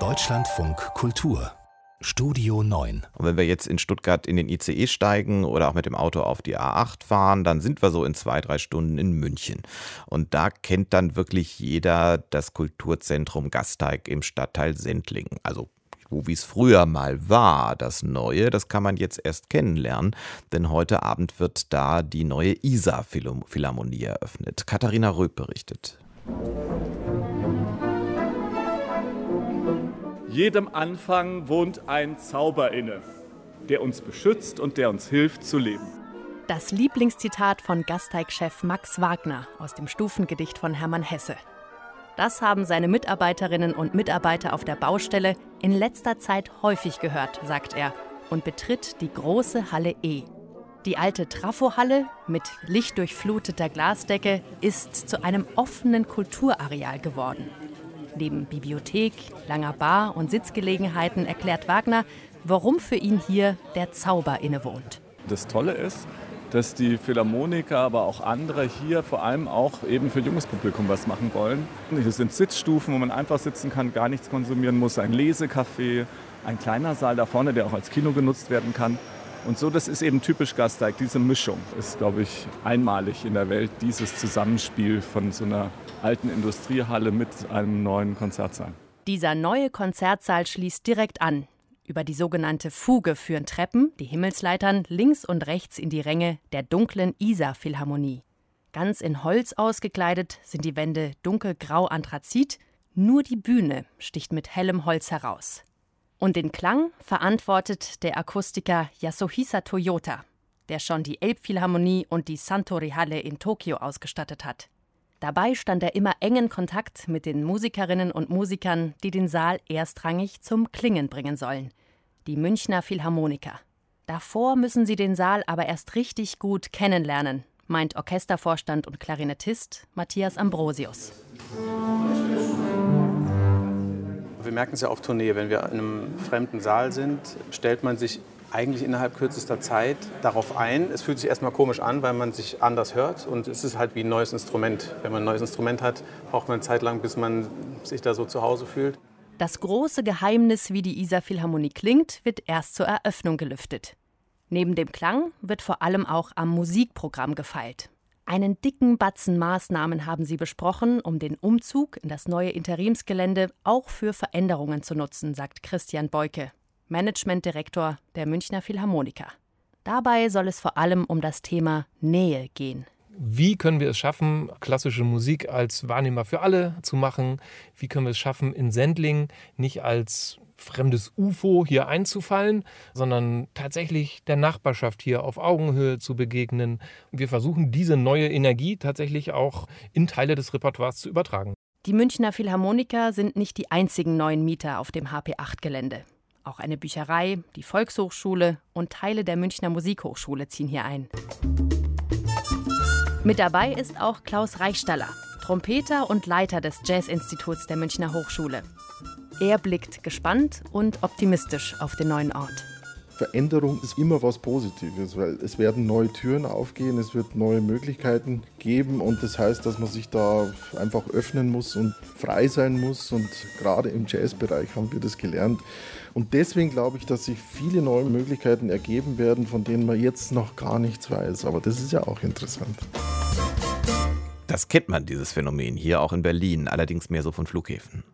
Deutschlandfunk Kultur Studio 9. Und wenn wir jetzt in Stuttgart in den ICE steigen oder auch mit dem Auto auf die A8 fahren, dann sind wir so in zwei, drei Stunden in München. Und da kennt dann wirklich jeder das Kulturzentrum Gasteig im Stadtteil Sendling. Also so wie es früher mal war. Das Neue, das kann man jetzt erst kennenlernen, denn heute Abend wird da die neue ISA-Philharmonie eröffnet. Katharina Röb berichtet. Jedem Anfang wohnt ein Zauber inne, der uns beschützt und der uns hilft zu leben. Das Lieblingszitat von Gasteig-Chef Max Wagner aus dem Stufengedicht von Hermann Hesse. Das haben seine Mitarbeiterinnen und Mitarbeiter auf der Baustelle in letzter Zeit häufig gehört, sagt er, und betritt die große Halle E. Die alte Trafohalle mit lichtdurchfluteter Glasdecke ist zu einem offenen Kulturareal geworden. Neben Bibliothek, langer Bar und Sitzgelegenheiten erklärt Wagner, warum für ihn hier der Zauber innewohnt. Das Tolle ist, dass die Philharmoniker, aber auch andere hier vor allem auch eben für junges Publikum was machen wollen. Hier sind Sitzstufen, wo man einfach sitzen kann, gar nichts konsumieren muss, ein Lesecafé, ein kleiner Saal da vorne, der auch als Kino genutzt werden kann. Und so, das ist eben typisch Gasteig. Diese Mischung ist, glaube ich, einmalig in der Welt, dieses Zusammenspiel von so einer alten Industriehalle mit einem neuen Konzertsaal. Dieser neue Konzertsaal schließt direkt an. Über die sogenannte Fuge führen Treppen, die Himmelsleitern, links und rechts in die Ränge der dunklen Isar-Philharmonie. Ganz in Holz ausgekleidet sind die Wände dunkelgrau Anthrazit, nur die Bühne sticht mit hellem Holz heraus. Und den Klang verantwortet der Akustiker Yasuhisa Toyota, der schon die Elbphilharmonie und die Santori Halle in Tokio ausgestattet hat. Dabei stand er immer engen Kontakt mit den Musikerinnen und Musikern, die den Saal erstrangig zum Klingen bringen sollen. Die Münchner Philharmoniker. Davor müssen sie den Saal aber erst richtig gut kennenlernen, meint Orchestervorstand und Klarinettist Matthias Ambrosius. Wir merken es ja auf Tournee, wenn wir in einem fremden Saal sind, stellt man sich eigentlich innerhalb kürzester Zeit darauf ein. Es fühlt sich erstmal komisch an, weil man sich anders hört und es ist halt wie ein neues Instrument. Wenn man ein neues Instrument hat, braucht man eine Zeit lang, bis man sich da so zu Hause fühlt. Das große Geheimnis, wie die Isar Philharmonie klingt, wird erst zur Eröffnung gelüftet. Neben dem Klang wird vor allem auch am Musikprogramm gefeilt. Einen dicken Batzen Maßnahmen haben sie besprochen, um den Umzug in das neue Interimsgelände auch für Veränderungen zu nutzen, sagt Christian Beuke, Managementdirektor der Münchner Philharmoniker. Dabei soll es vor allem um das Thema Nähe gehen. Wie können wir es schaffen, klassische Musik als Wahrnehmer für alle zu machen? Wie können wir es schaffen, in Sendling nicht als fremdes UFO hier einzufallen, sondern tatsächlich der Nachbarschaft hier auf Augenhöhe zu begegnen. Wir versuchen diese neue Energie tatsächlich auch in Teile des Repertoires zu übertragen. Die Münchner Philharmoniker sind nicht die einzigen neuen Mieter auf dem HP8-Gelände. Auch eine Bücherei, die Volkshochschule und Teile der Münchner Musikhochschule ziehen hier ein. Mit dabei ist auch Klaus Reichstaller, Trompeter und Leiter des Jazzinstituts der Münchner Hochschule. Er blickt gespannt und optimistisch auf den neuen Ort. Veränderung ist immer was Positives, weil es werden neue Türen aufgehen, es wird neue Möglichkeiten geben und das heißt, dass man sich da einfach öffnen muss und frei sein muss und gerade im Jazzbereich haben wir das gelernt. Und deswegen glaube ich, dass sich viele neue Möglichkeiten ergeben werden, von denen man jetzt noch gar nichts weiß. Aber das ist ja auch interessant. Das kennt man, dieses Phänomen, hier auch in Berlin, allerdings mehr so von Flughäfen.